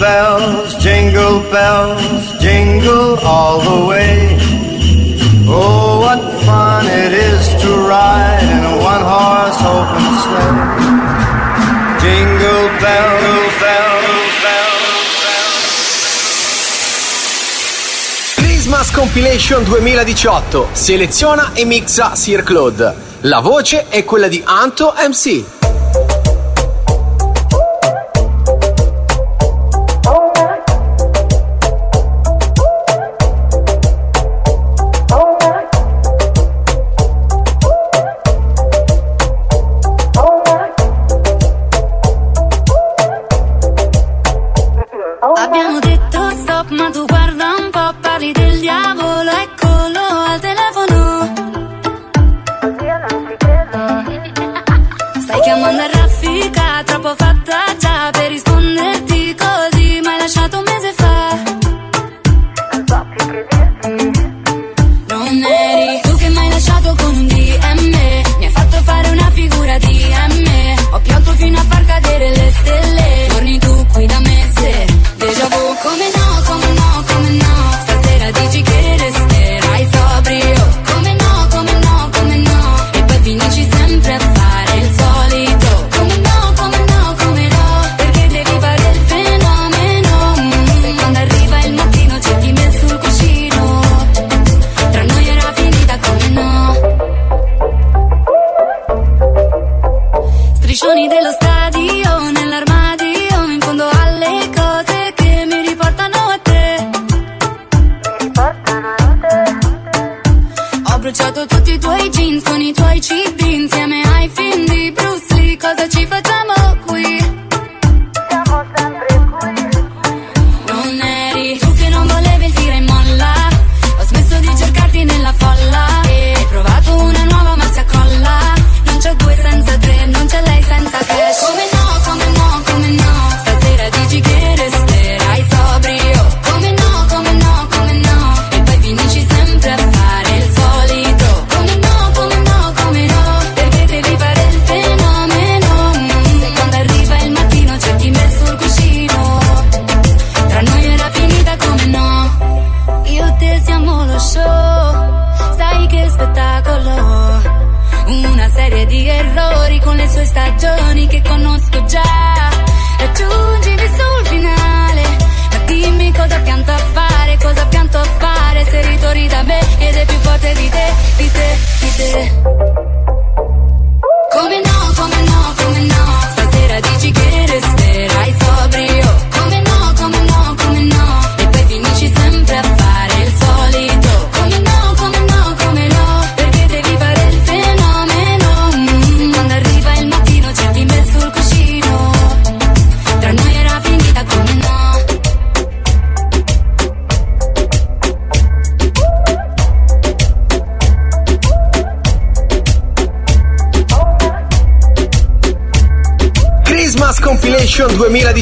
bells, jingle bells, jingle all the way. Oh, what fun it is to ride in a one horse open sleigh. Jingle bells, bells, bells. Christmas Compilation 2018 seleziona e mixa Sir Claude. La voce è quella di Anto MC.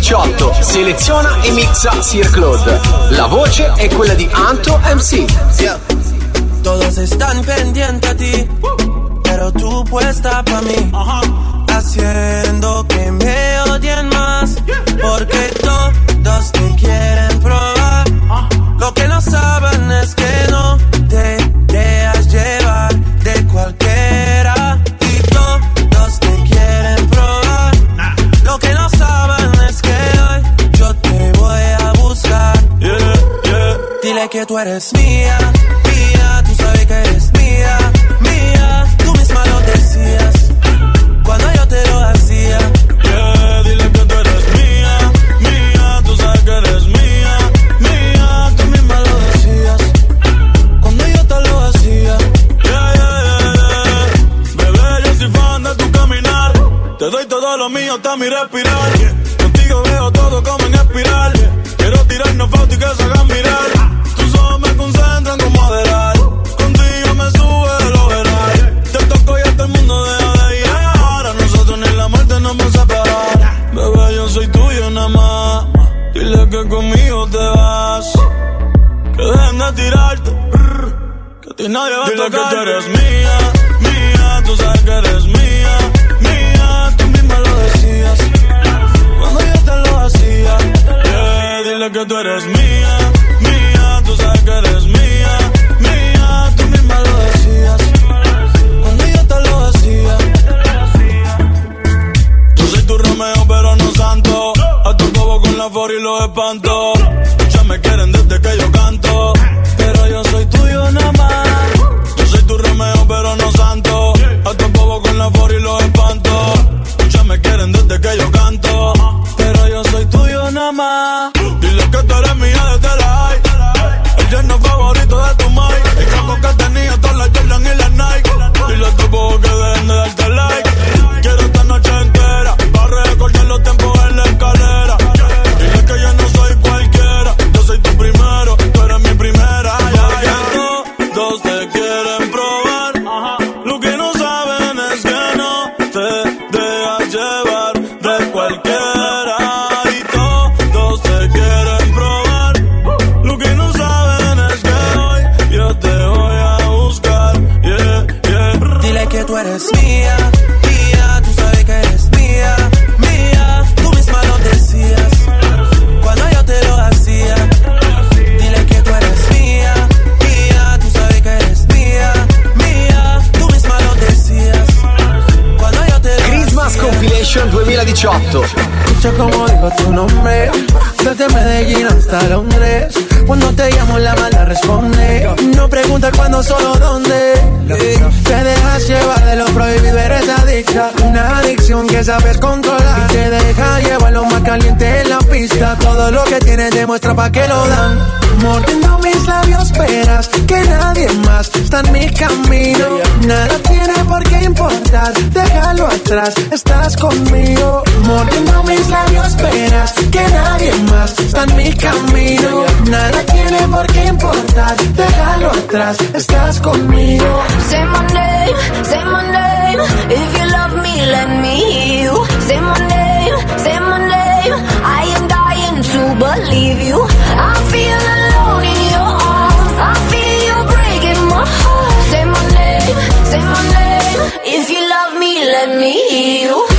18. Seleziona e mixa Sir Claude. La voce è quella di Anto MC. Yeah. Todos están pendientes a ti, pero tú puesta para mí. Haciendo que me odien más, porque todos te eres mía Dile que tú let me hear you.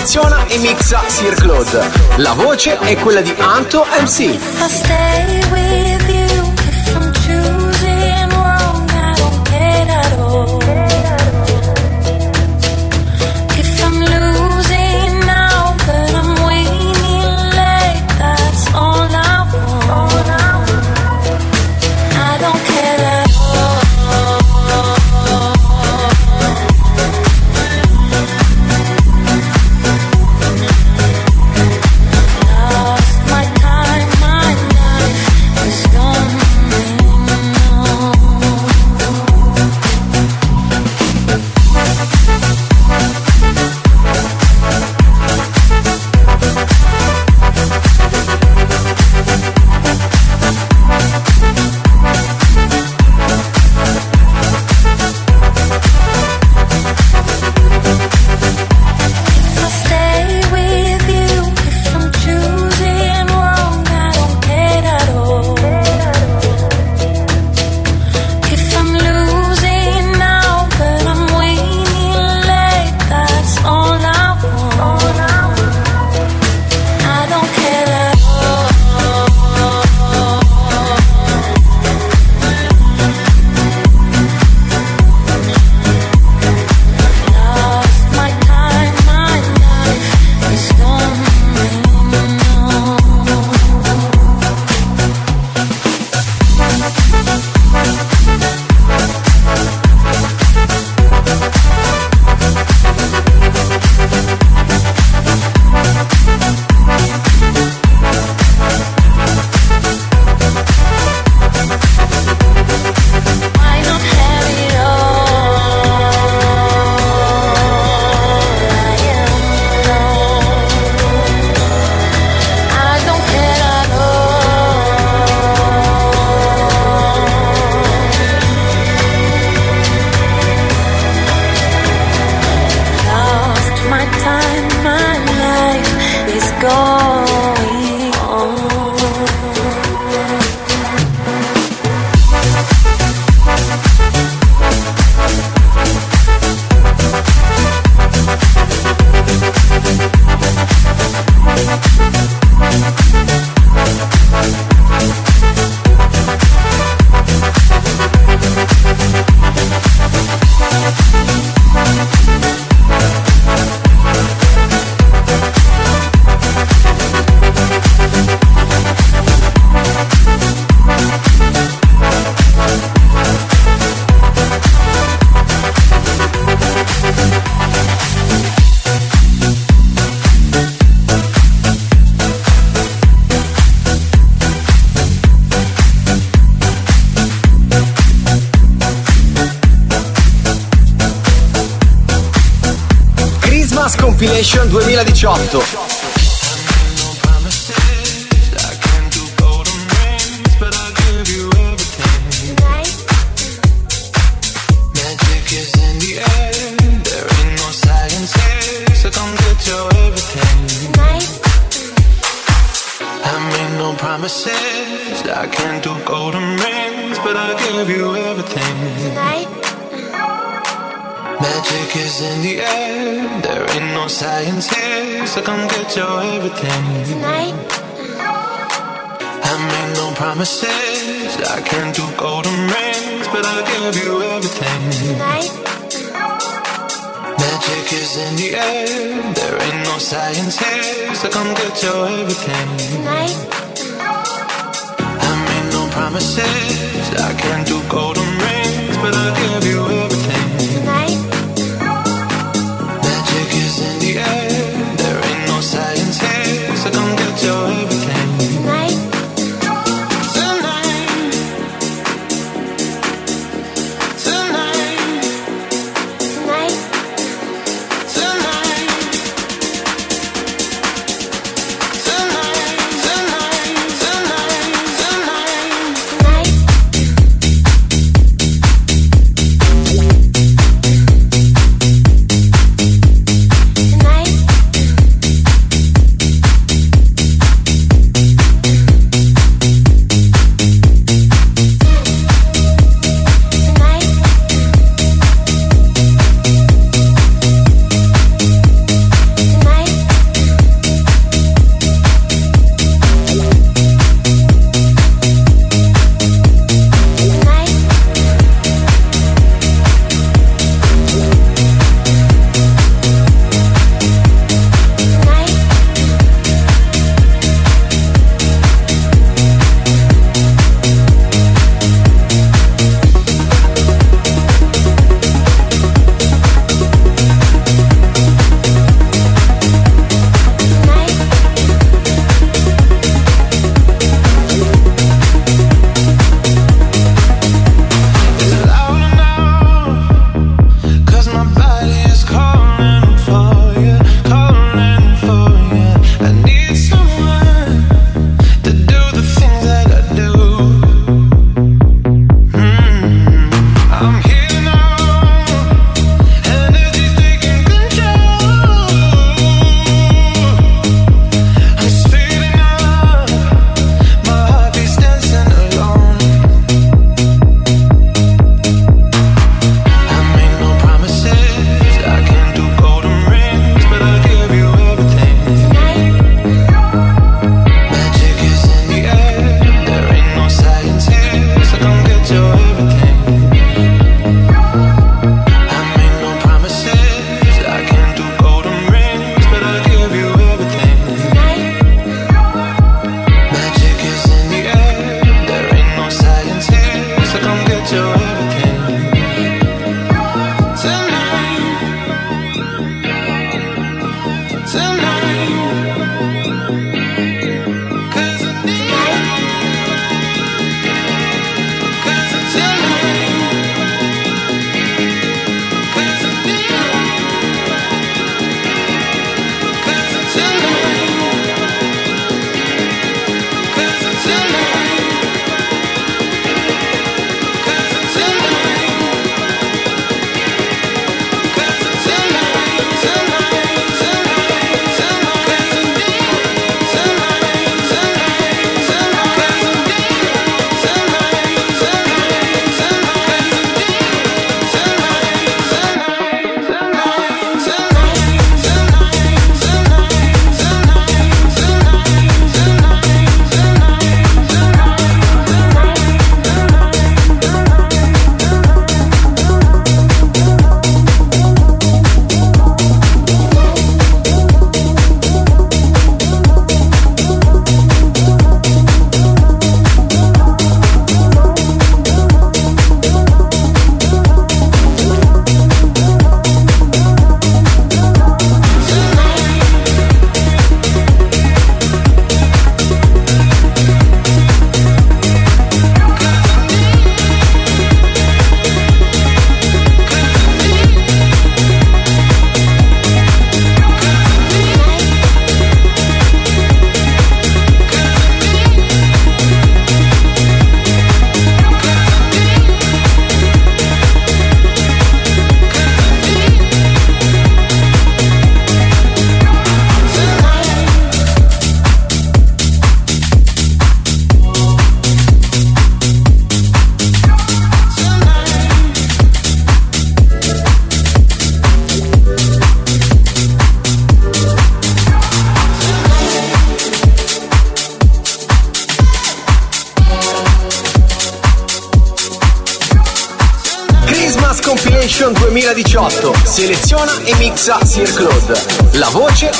condiziona e mixa Sir Claude. La voce è quella di Anto MC. Promises. I can't do golden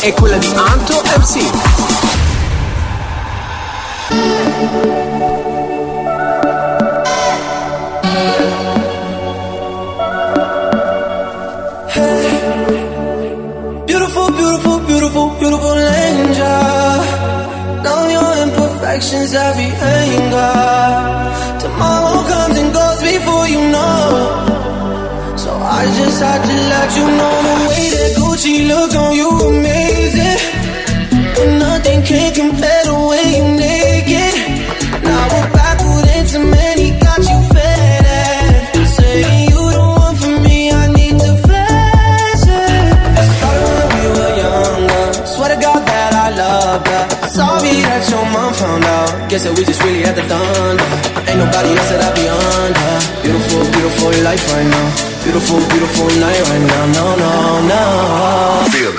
è quella di Anto MC. beautiful angel. Now your imperfections have anger. Tomorrow comes and goes before you know. I just had to let you know the way that Gucci looked on you amazing. But nothing can compare the way you made found out. Guess that we just really had the thunder. Ain't nobody else that I be under. Beautiful, beautiful life right now. Beautiful, beautiful night right now. No, no, no. Feel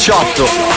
2018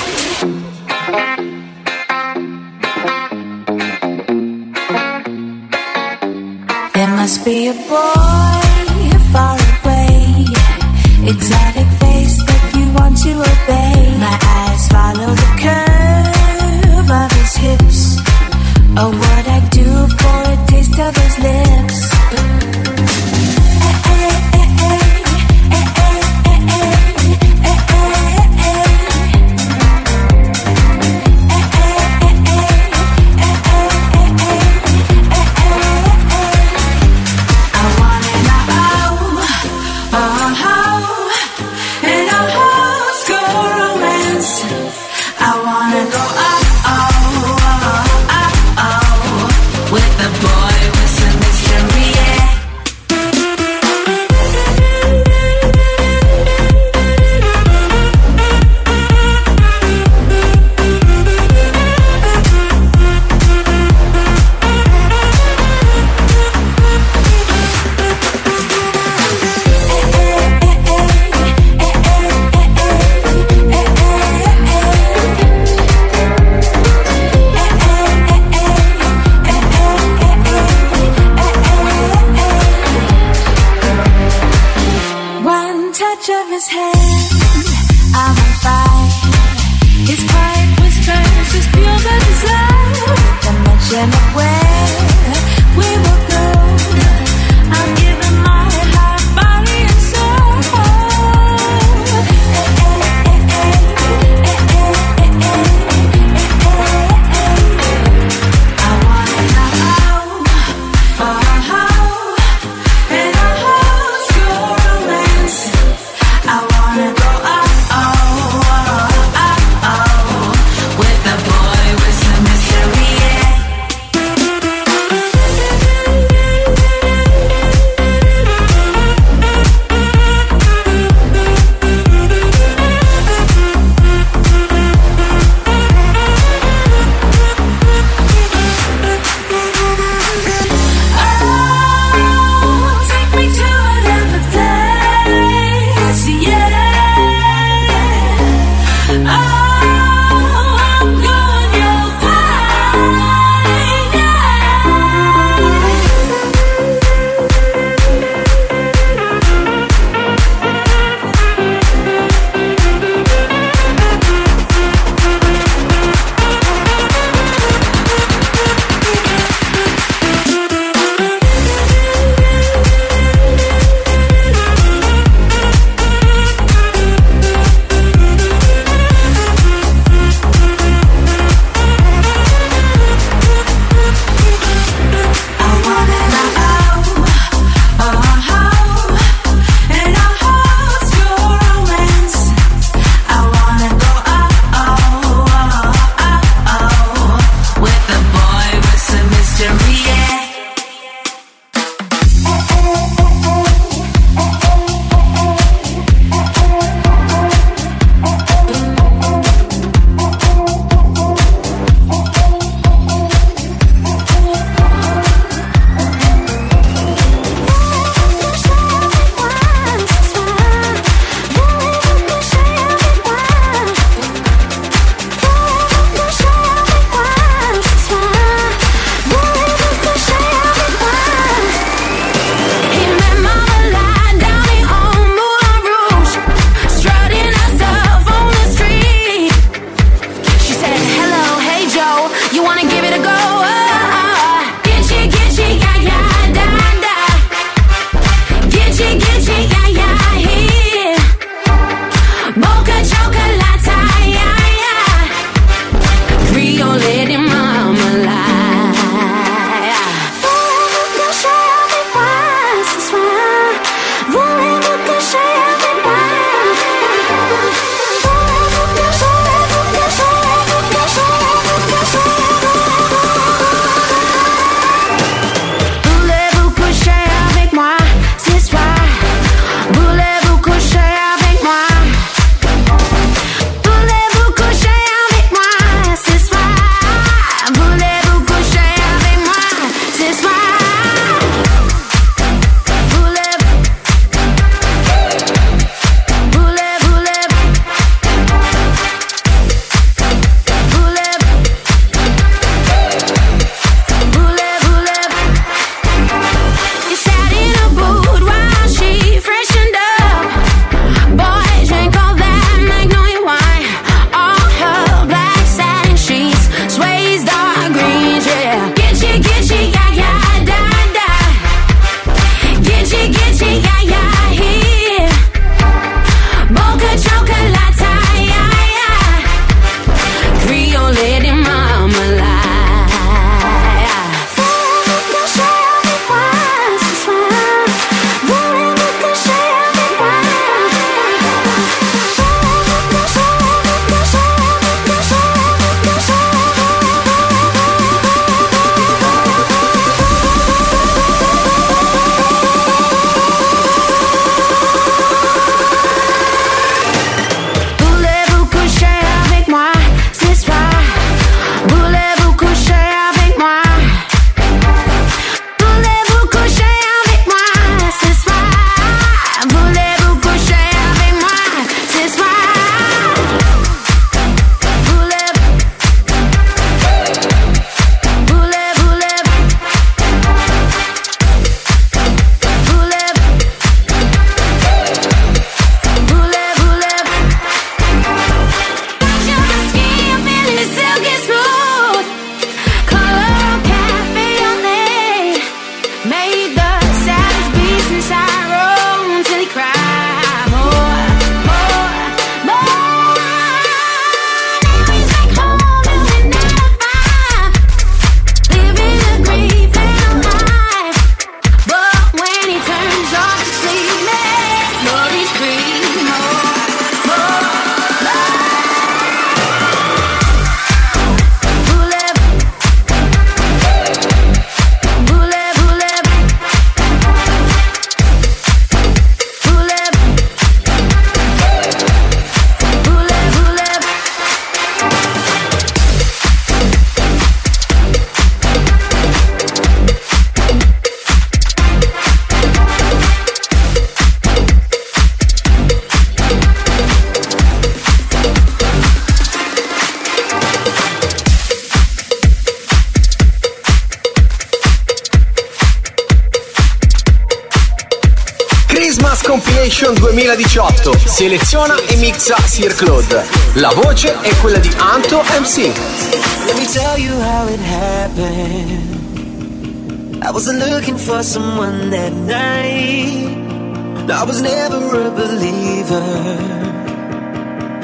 went away Seleziona e mixa Sir Claude. La voce è quella di Anto MC. Let me tell you how it happened. I wasn't looking for someone that night. I was never a believer.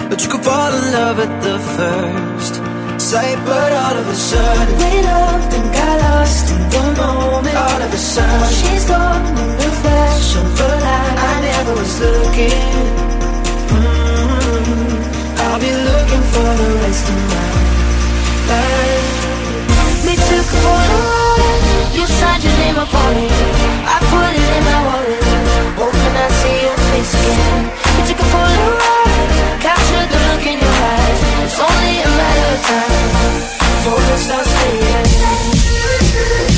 But you could fall in love at the first sight. But all of a sudden, we loved and got lost in the moment. All of a sudden, she's gone in the flash of a light. I never was looking. Be looking for the rest of my life. We took a Polaroid. You signed your name upon it. I put it in my wallet. Oh, can I see your face again? We took a Polaroid. Captured the look in your eyes. It's only a matter of time it starts fading.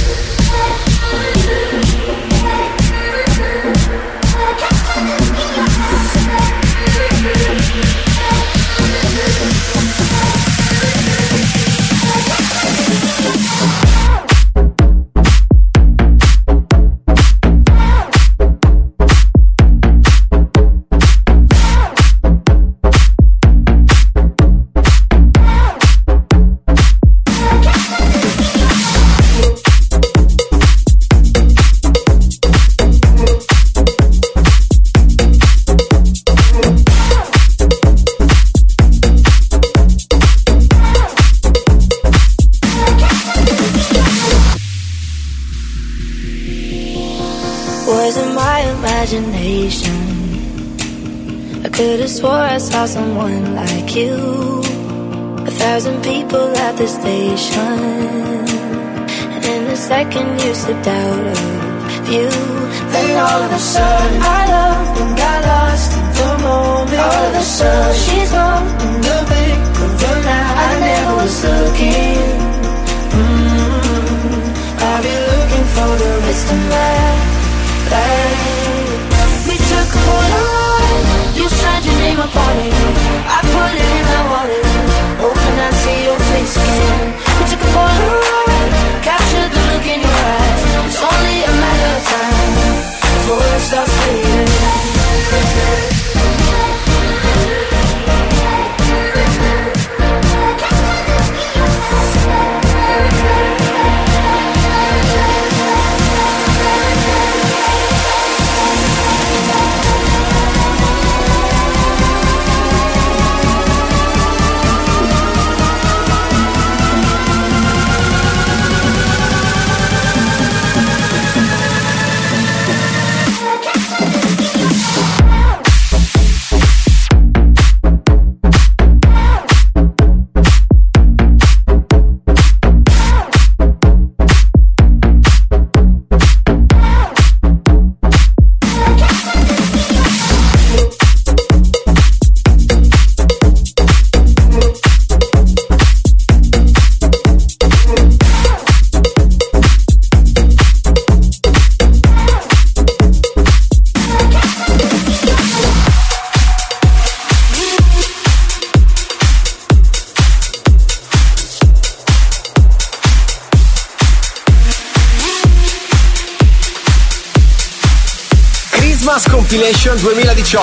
Compilation 2018.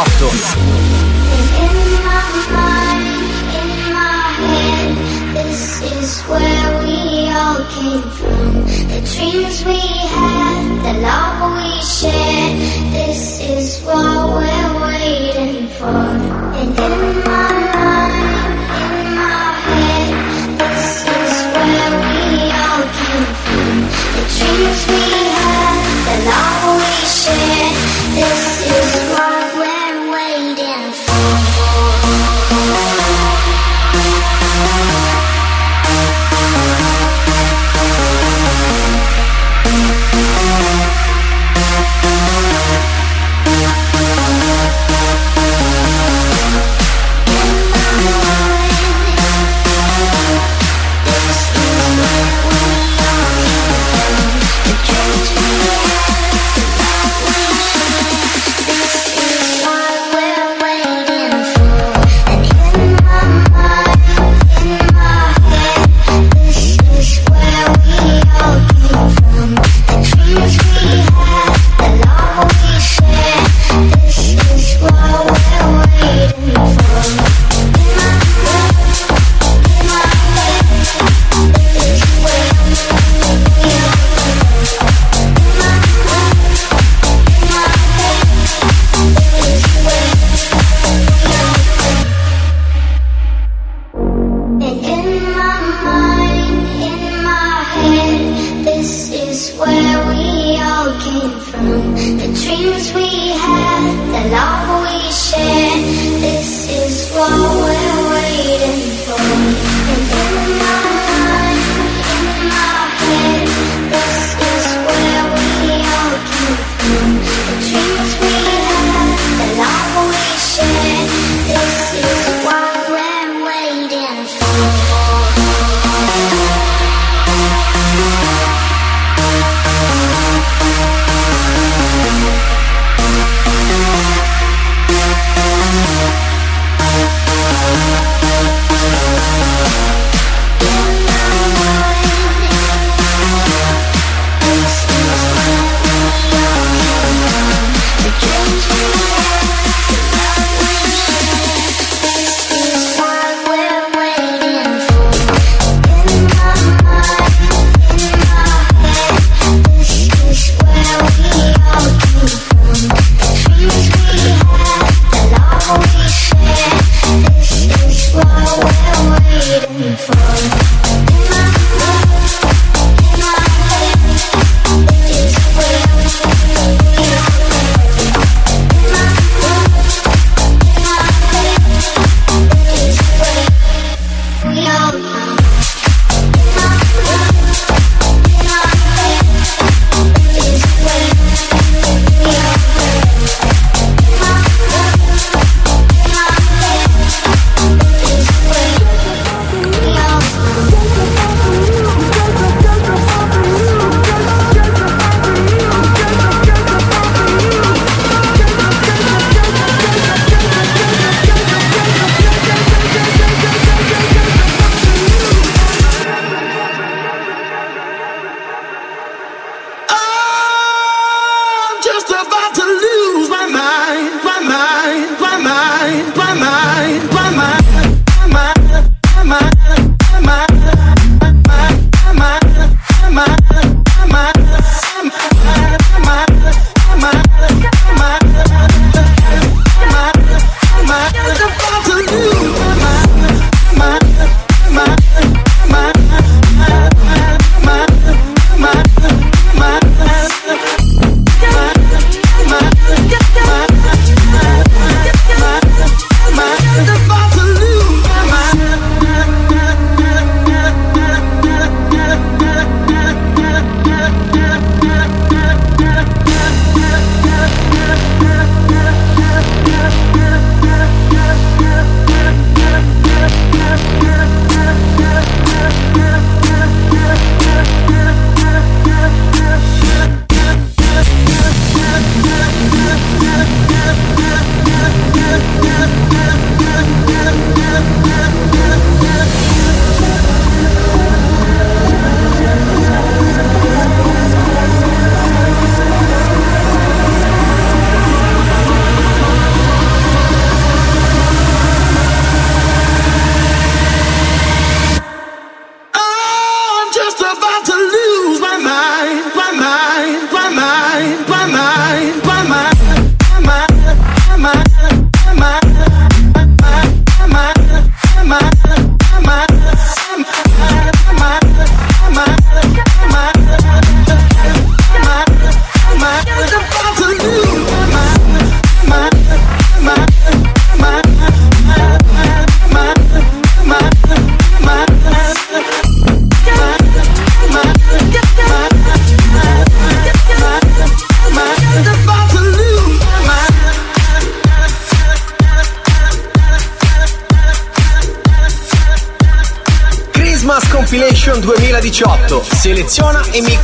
In my mind, in my head, this is where we all came from. The dreams we had, the love we shared, this is what we're waiting for. And in my mind, in my head, this is where we all came from. The dreams we had, the love we shared, this is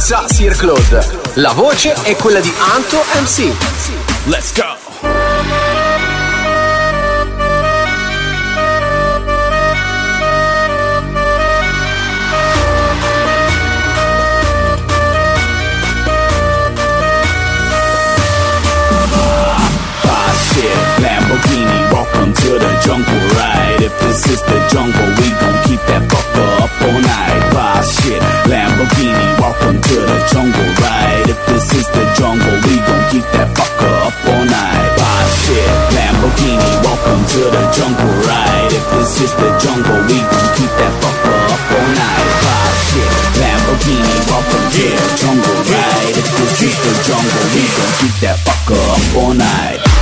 Pizza Sir Claude. La voce è quella di Anto MC. Let's go! Lamborghini, welcome to the jungle ride. If this is the jungle, we Yeah, jungle ride. If this is the jungle, we gon' keep that fucker up all night.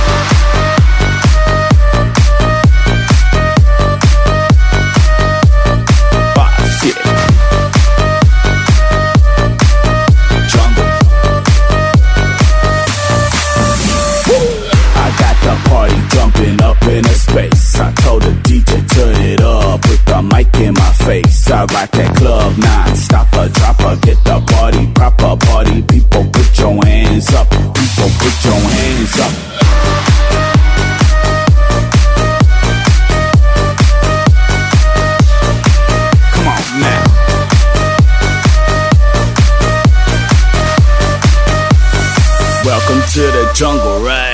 I told the DJ turn it up with the mic in my face. I rock that jungle, right?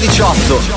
2018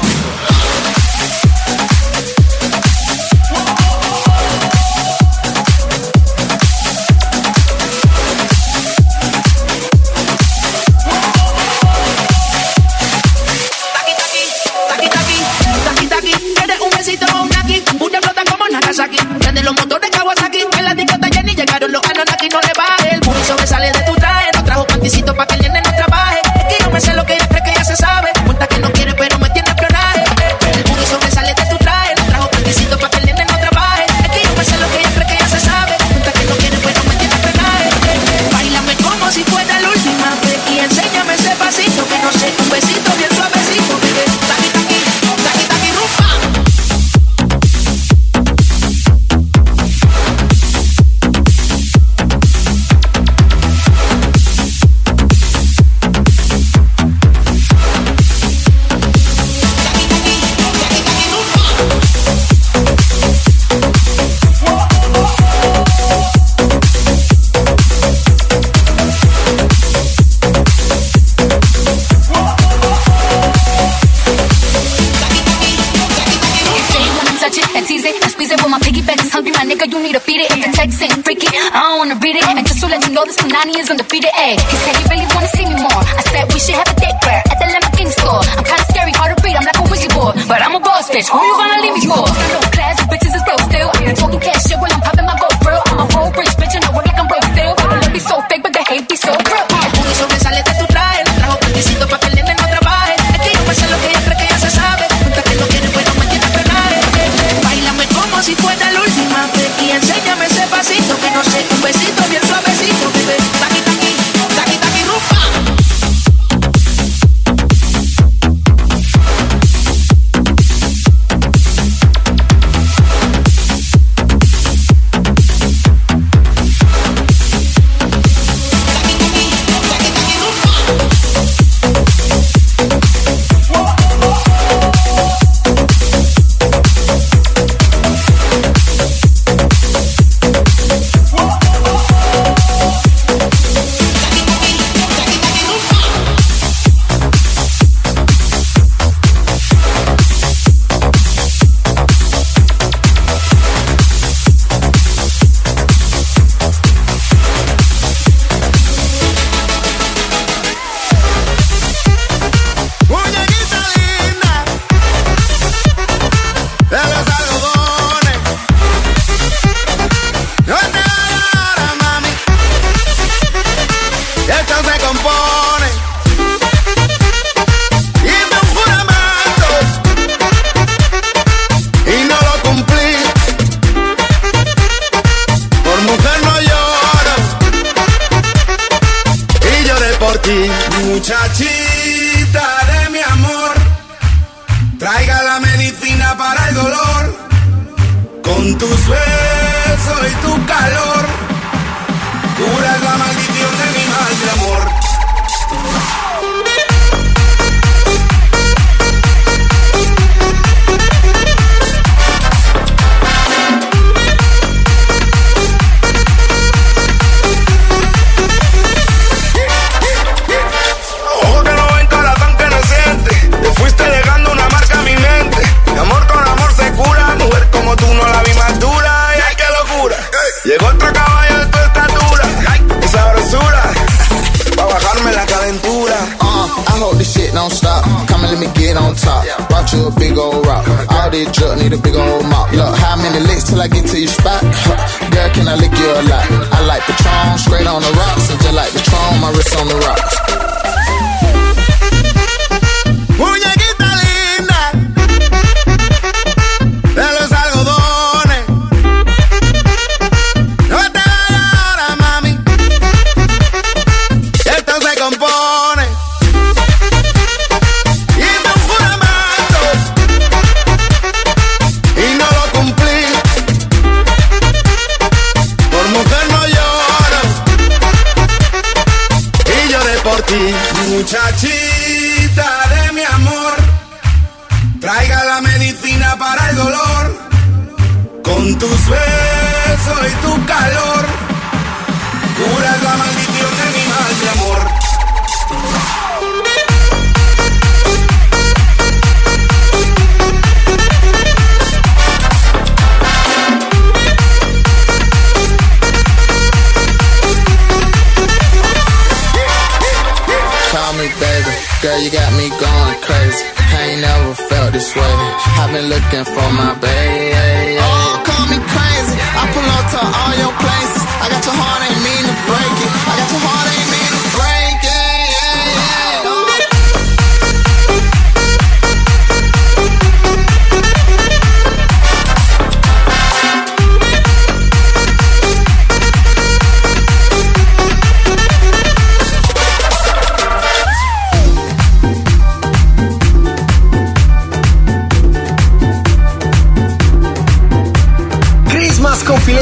jerk, need a big old mop. Look, how many licks till I get to your spot?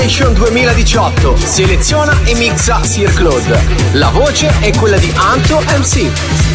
Station 2018. Seleziona e mixa Sir Claude. La voce è quella di Anto MC.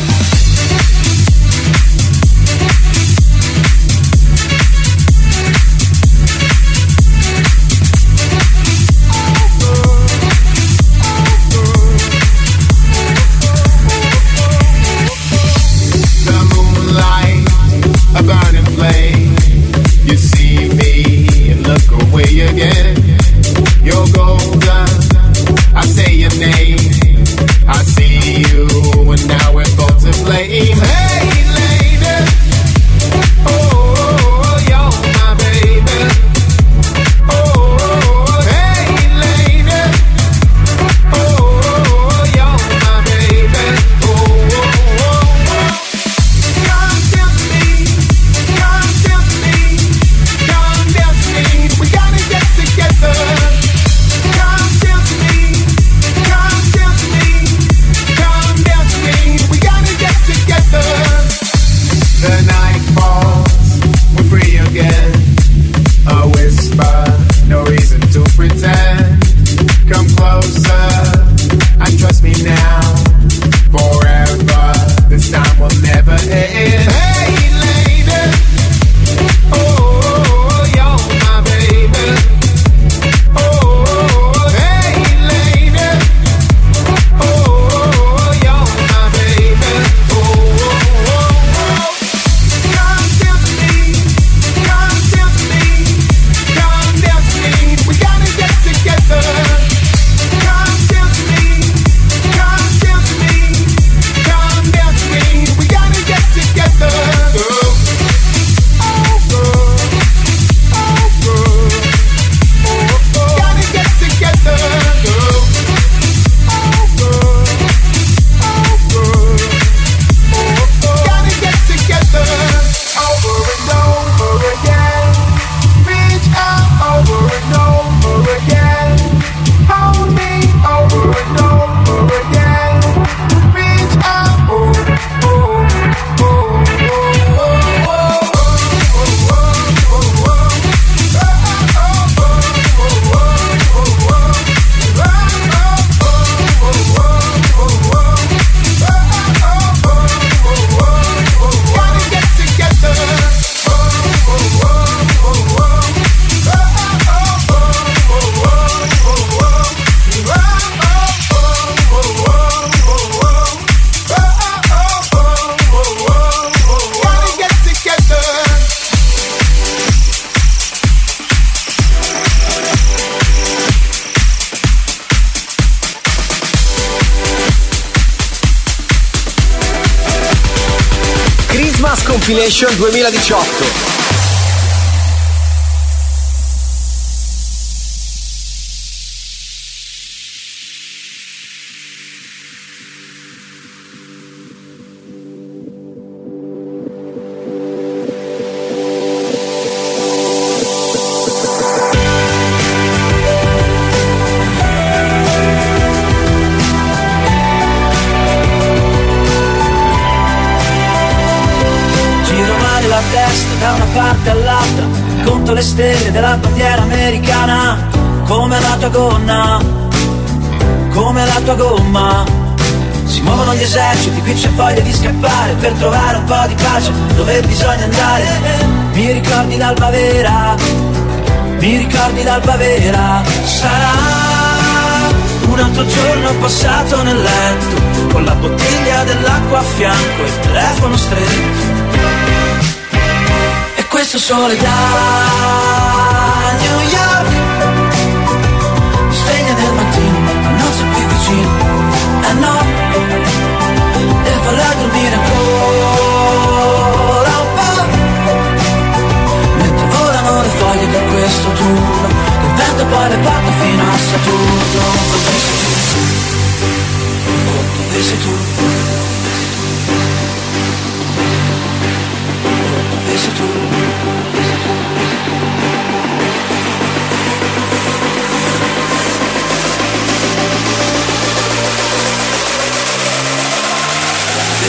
Edition 2018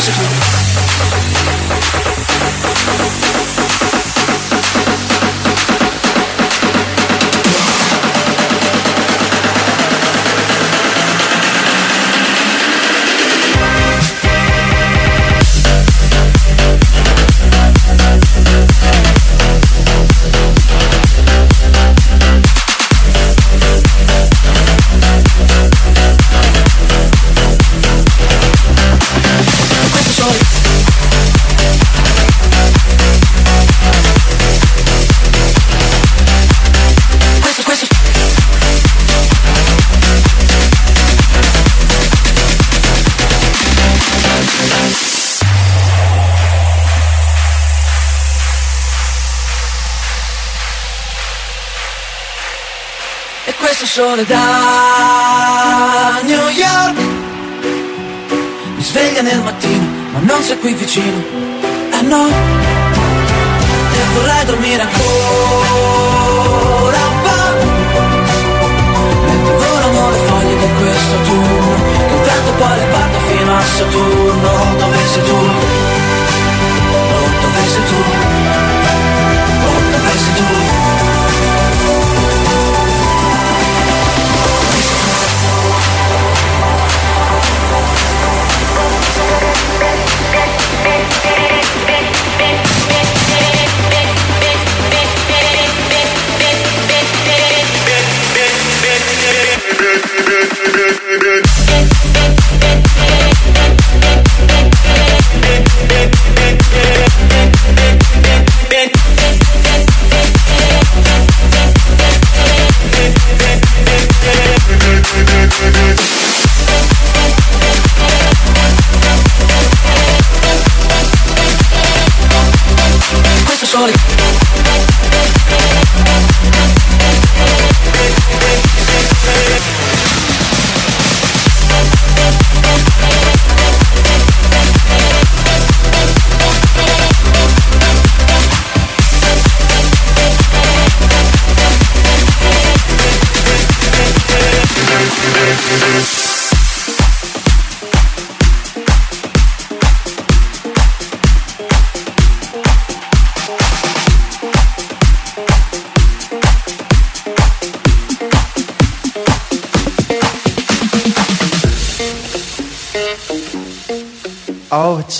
Dove sole da New York. Mi sveglia nel mattino ma non sei qui vicino. Eh no. E vorrei dormire ancora Questo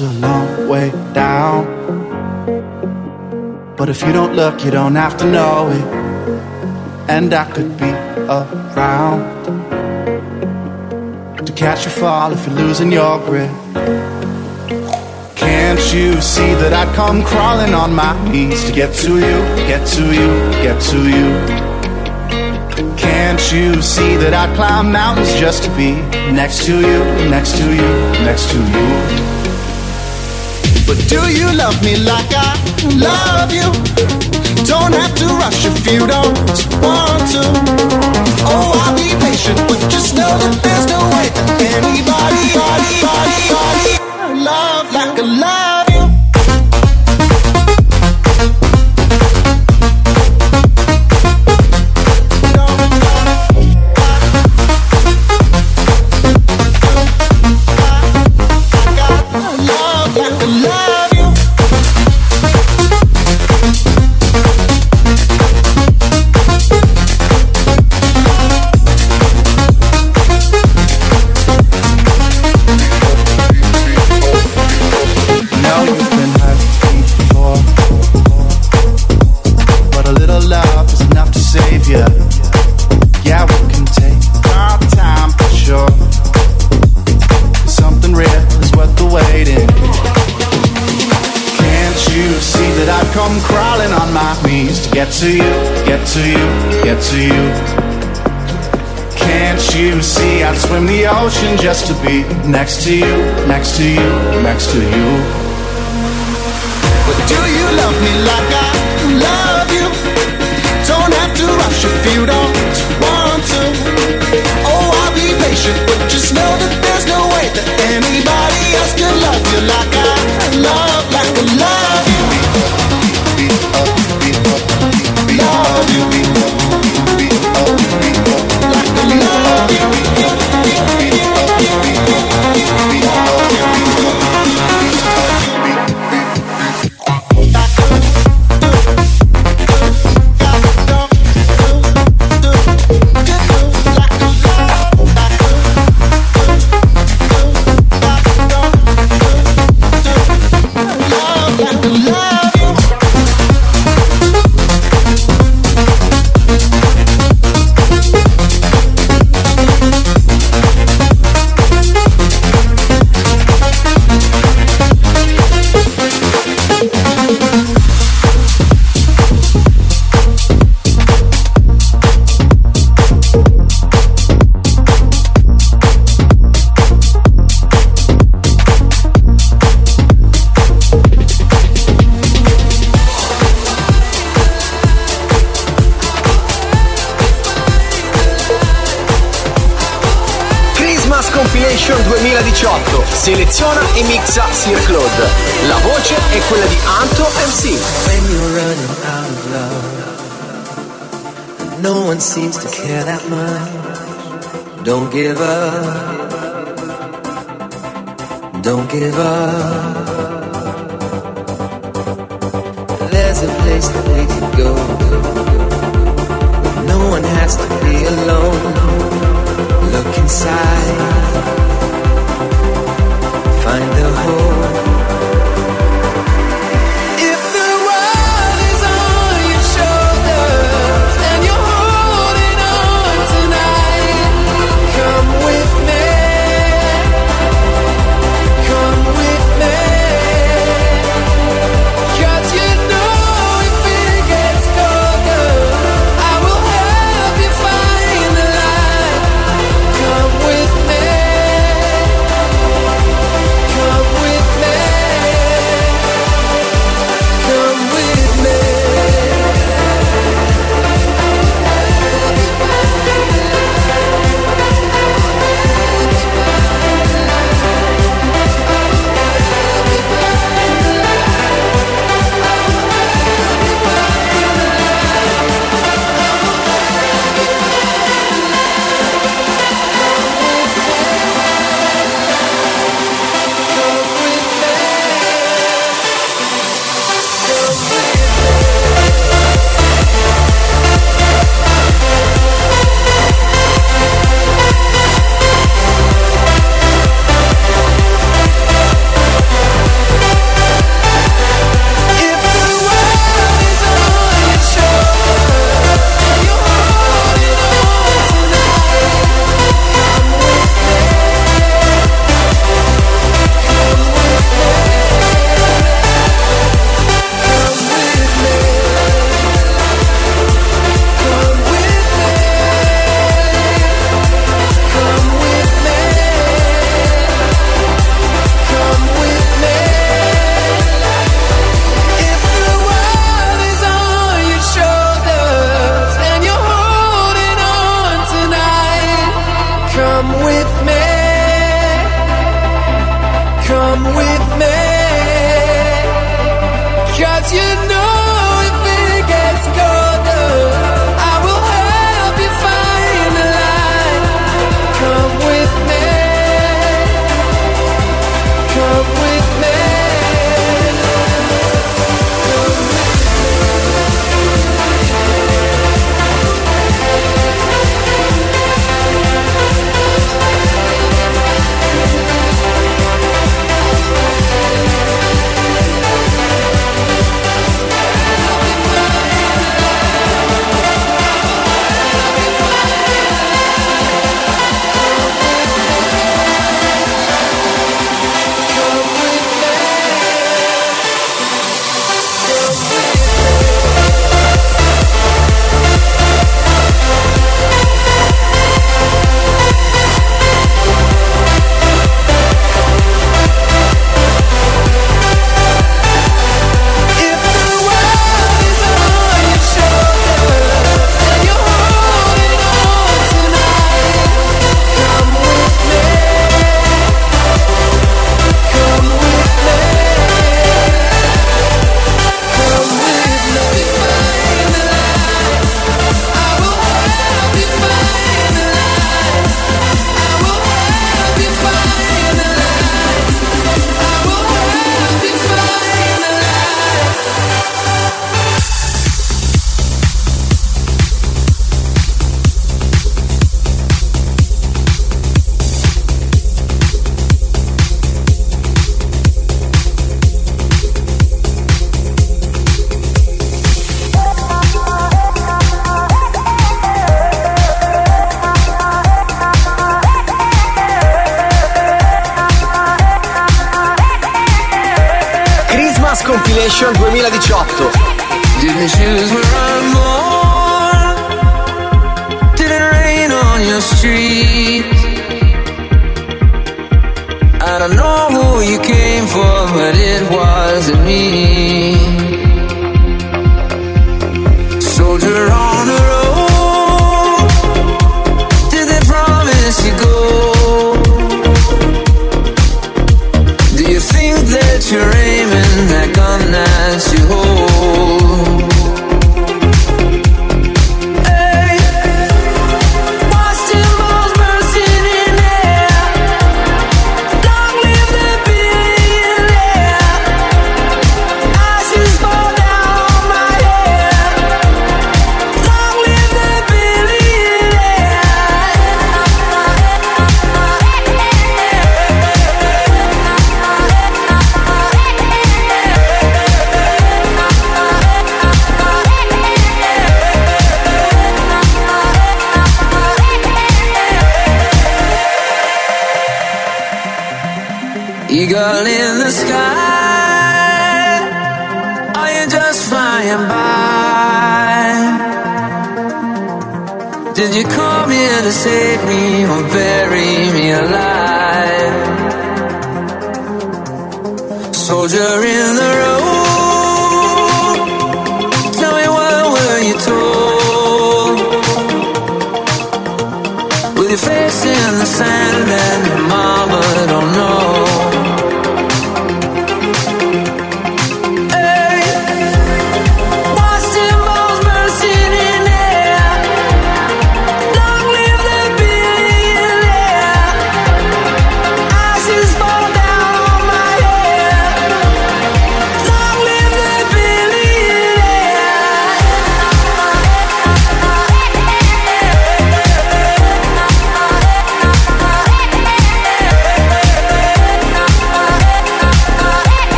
a long way down. But if you don't look, you don't have to know it. And I could be around to catch you fall if you're losing your grip. Can't you see that I'd come crawling on my knees to get to you, get to you, get to you? Can't you see that I'd climb mountains just to be next to you, next to you, next to you? But do you love me like I love you? Don't have to rush if you don't want to. Oh, I'll be patient, but just know that there's no way that anybody, body, body, body, love like I. Love to you, get to you, get to you. Can't you see I'd swim the ocean just to be next to you, next to you, next to you. But do you love me like I love you? Don't have to rush if you don't want to. Oh, I'll be patient, but just know that there's no way that anybody else can love you like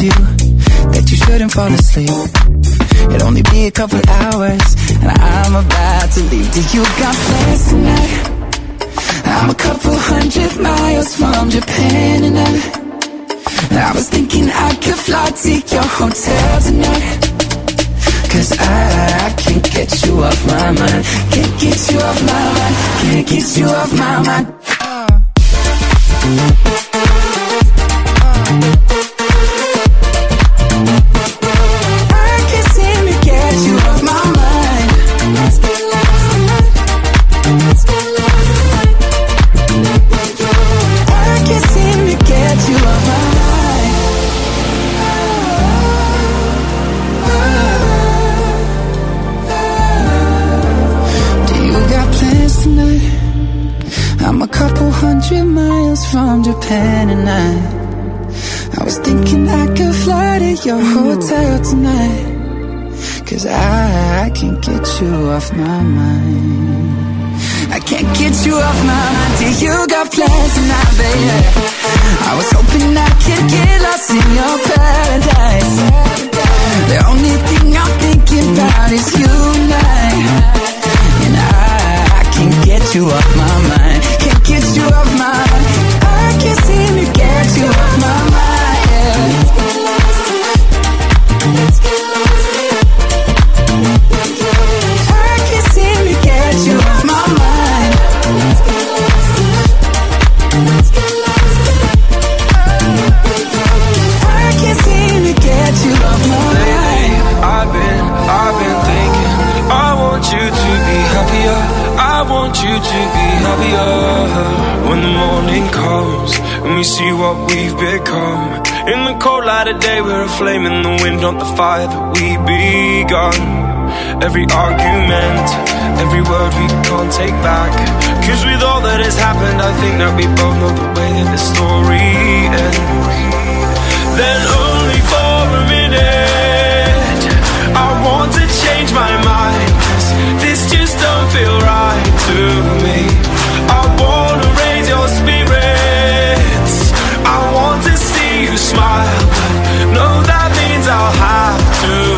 you that you shouldn't fall asleep? It'll only be a couple hours, and I'm about to leave. Do you got plans tonight? I'm a couple hundred miles from Japan, and I, I was thinking I could fly to your hotel tonight. Cause I, I can't get you off my mind. Can't get you off my mind. Can't get you off my mind. You got plans tonight, baby. I was hoping I could get lost in your paradise. The only thing I'm thinking about is you and I. And I, I can't get you off my mind. Can't get you off my mind. I can't seem to get you off my mind to be happier When the morning comes And we see what we've become. In the cold light of day We're a flame in the wind Not the fire that we begun. Every argument Every word we can't take back. Cause with all that has happened I think that we both know the way that the story ends. Then only for a minute I want to change my mind. This just don't feel right to me. I wanna raise your spirits. I want to see you smile. know that means I'll have to.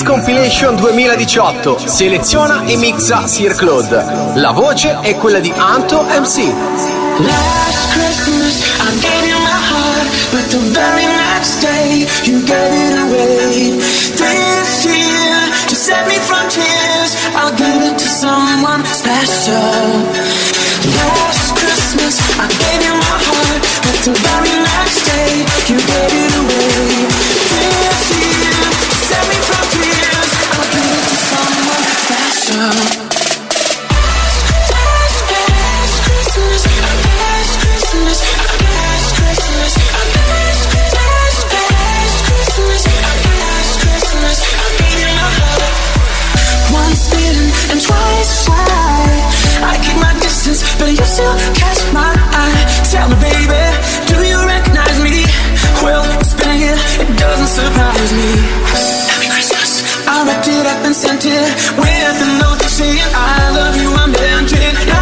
Jazz Compilation 2018. Seleziona e mixa Sir Claude. La voce è quella di Anto MC. Last Christmas I gave you my heart, but the very next day you gave it sent it with a note saying I love you, I meant it.